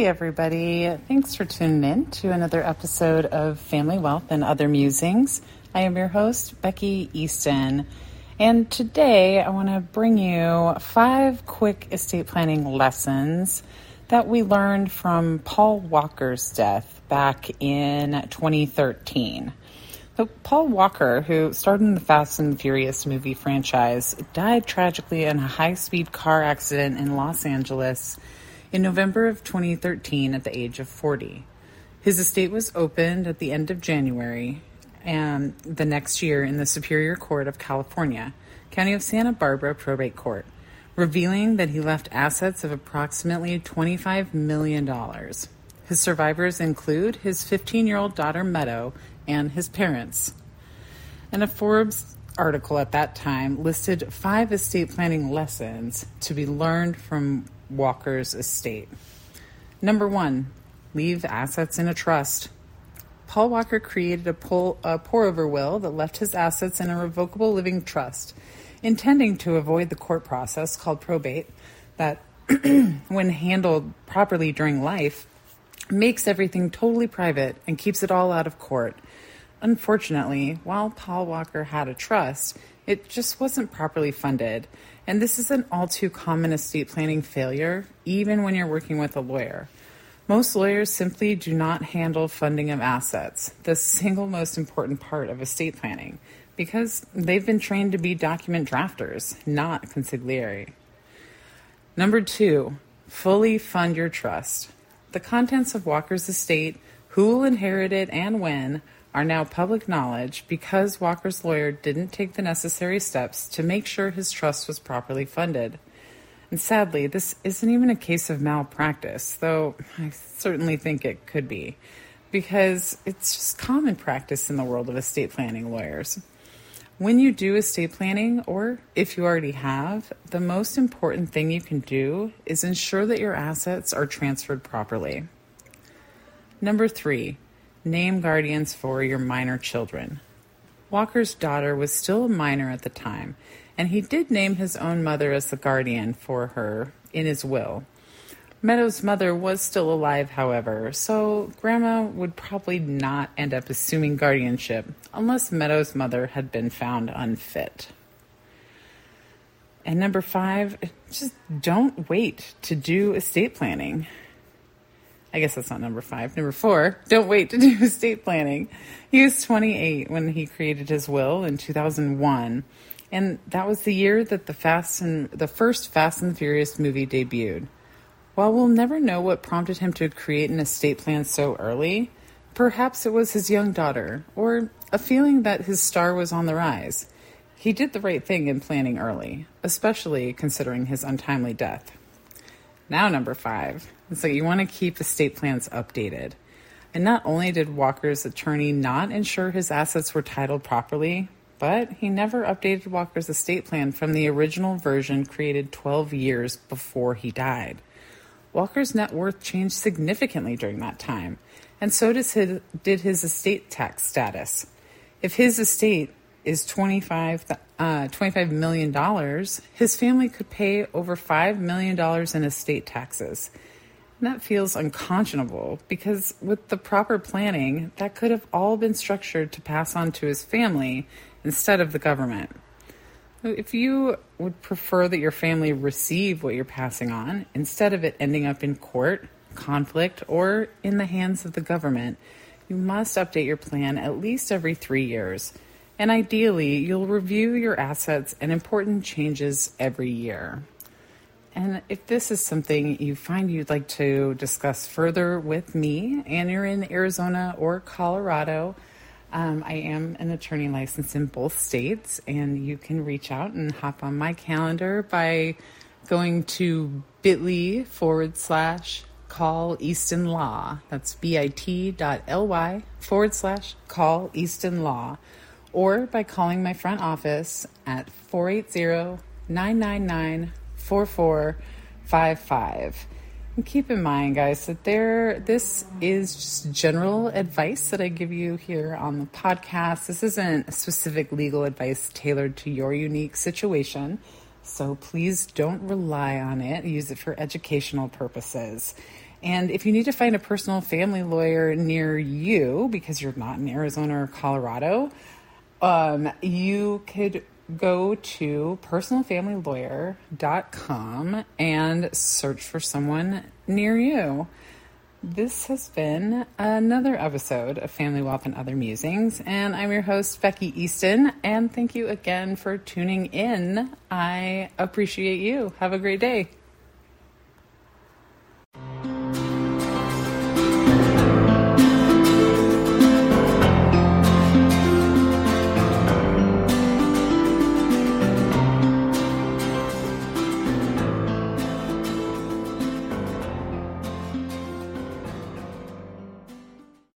Hey, everybody. Thanks for tuning in to another episode of Family Wealth and Other Musings. I am your host, Becky Easton. And today I want to bring you five quick estate planning lessons that we learned from Paul Walker's death back in 2013. So Paul Walker, who starred in the Fast and Furious movie franchise, died tragically in a high speed car accident in Los Angeles in November of 2013 at the age of 40. His estate was opened at the end of January and the next year in the Superior Court of California, County of Santa Barbara Probate Court, revealing that he left assets of approximately $25 million. His survivors include his 15 year old daughter Meadow and his parents. And a Forbes article at that time listed five estate planning lessons to be learned from Walker's estate. Number one, leave assets in a trust. Paul Walker created a, pull, a pour over will that left his assets in a revocable living trust, intending to avoid the court process called probate that, when handled properly during life, makes everything totally private and keeps it all out of court. Unfortunately, while Paul Walker had a trust, it just wasn't properly funded. And this is an all too common estate planning failure, even when you're working with a lawyer. Most lawyers simply do not handle funding of assets, the single most important part of estate planning, because they've been trained to be document drafters, not consigliere. Number two, fully fund your trust. The contents of Walker's estate, who will inherit it and when, are now public knowledge because Walker's lawyer didn't take the necessary steps to make sure his trust was properly funded. And sadly, this isn't even a case of malpractice, though I certainly think it could be, because it's just common practice in the world of estate planning lawyers. When you do estate planning, or if you already have, the most important thing you can do is ensure that your assets are transferred properly. Number three, Name guardians for your minor children. Walker's daughter was still a minor at the time, and he did name his own mother as the guardian for her in his will. Meadow's mother was still alive, however, so Grandma would probably not end up assuming guardianship unless Meadow's mother had been found unfit. And number five, just don't wait to do estate planning. I guess that's not number five. Number four, don't wait to do estate planning. He was 28 when he created his will in 2001. And that was the year that the Fast and the first Fast and Furious movie debuted. While we'll never know what prompted him to create an estate plan so early, perhaps it was his young daughter or a feeling that his star was on the rise. He did the right thing in planning early, especially considering his untimely death. Now, number five. So you want to keep estate plans updated. And not only did Walker's attorney not ensure his assets were titled properly, but he never updated Walker's estate plan from the original version created 12 years before he died. Walker's net worth changed significantly during that time, and so does his, did his estate tax status. If his estate is 25, uh, $25 million, his family could pay over $5 million in estate taxes. That feels unconscionable because with the proper planning, that could have all been structured to pass on to his family instead of the government. If you would prefer that your family receive what you're passing on instead of it ending up in court, conflict, or in the hands of the government, you must update your plan at least every three years and ideally, you'll review your assets and important changes every year. And if this is something you find you'd like to discuss further with me, and you're in Arizona or Colorado, um, I am an attorney licensed in both states, and you can reach out and hop on my calendar by going to bit.ly forward slash call Easton Law. That's bit.ly forward slash call Easton Law or by calling my front office at 480 999 4455. And keep in mind, guys, that there this is just general advice that I give you here on the podcast. This isn't specific legal advice tailored to your unique situation. So please don't rely on it. Use it for educational purposes. And if you need to find a personal family lawyer near you because you're not in Arizona or Colorado, um, you could go to personalfamilylawyer.com and search for someone near you. This has been another episode of Family Wealth and Other Musings, and I'm your host, Becky Easton, and thank you again for tuning in. I appreciate you. Have a great day.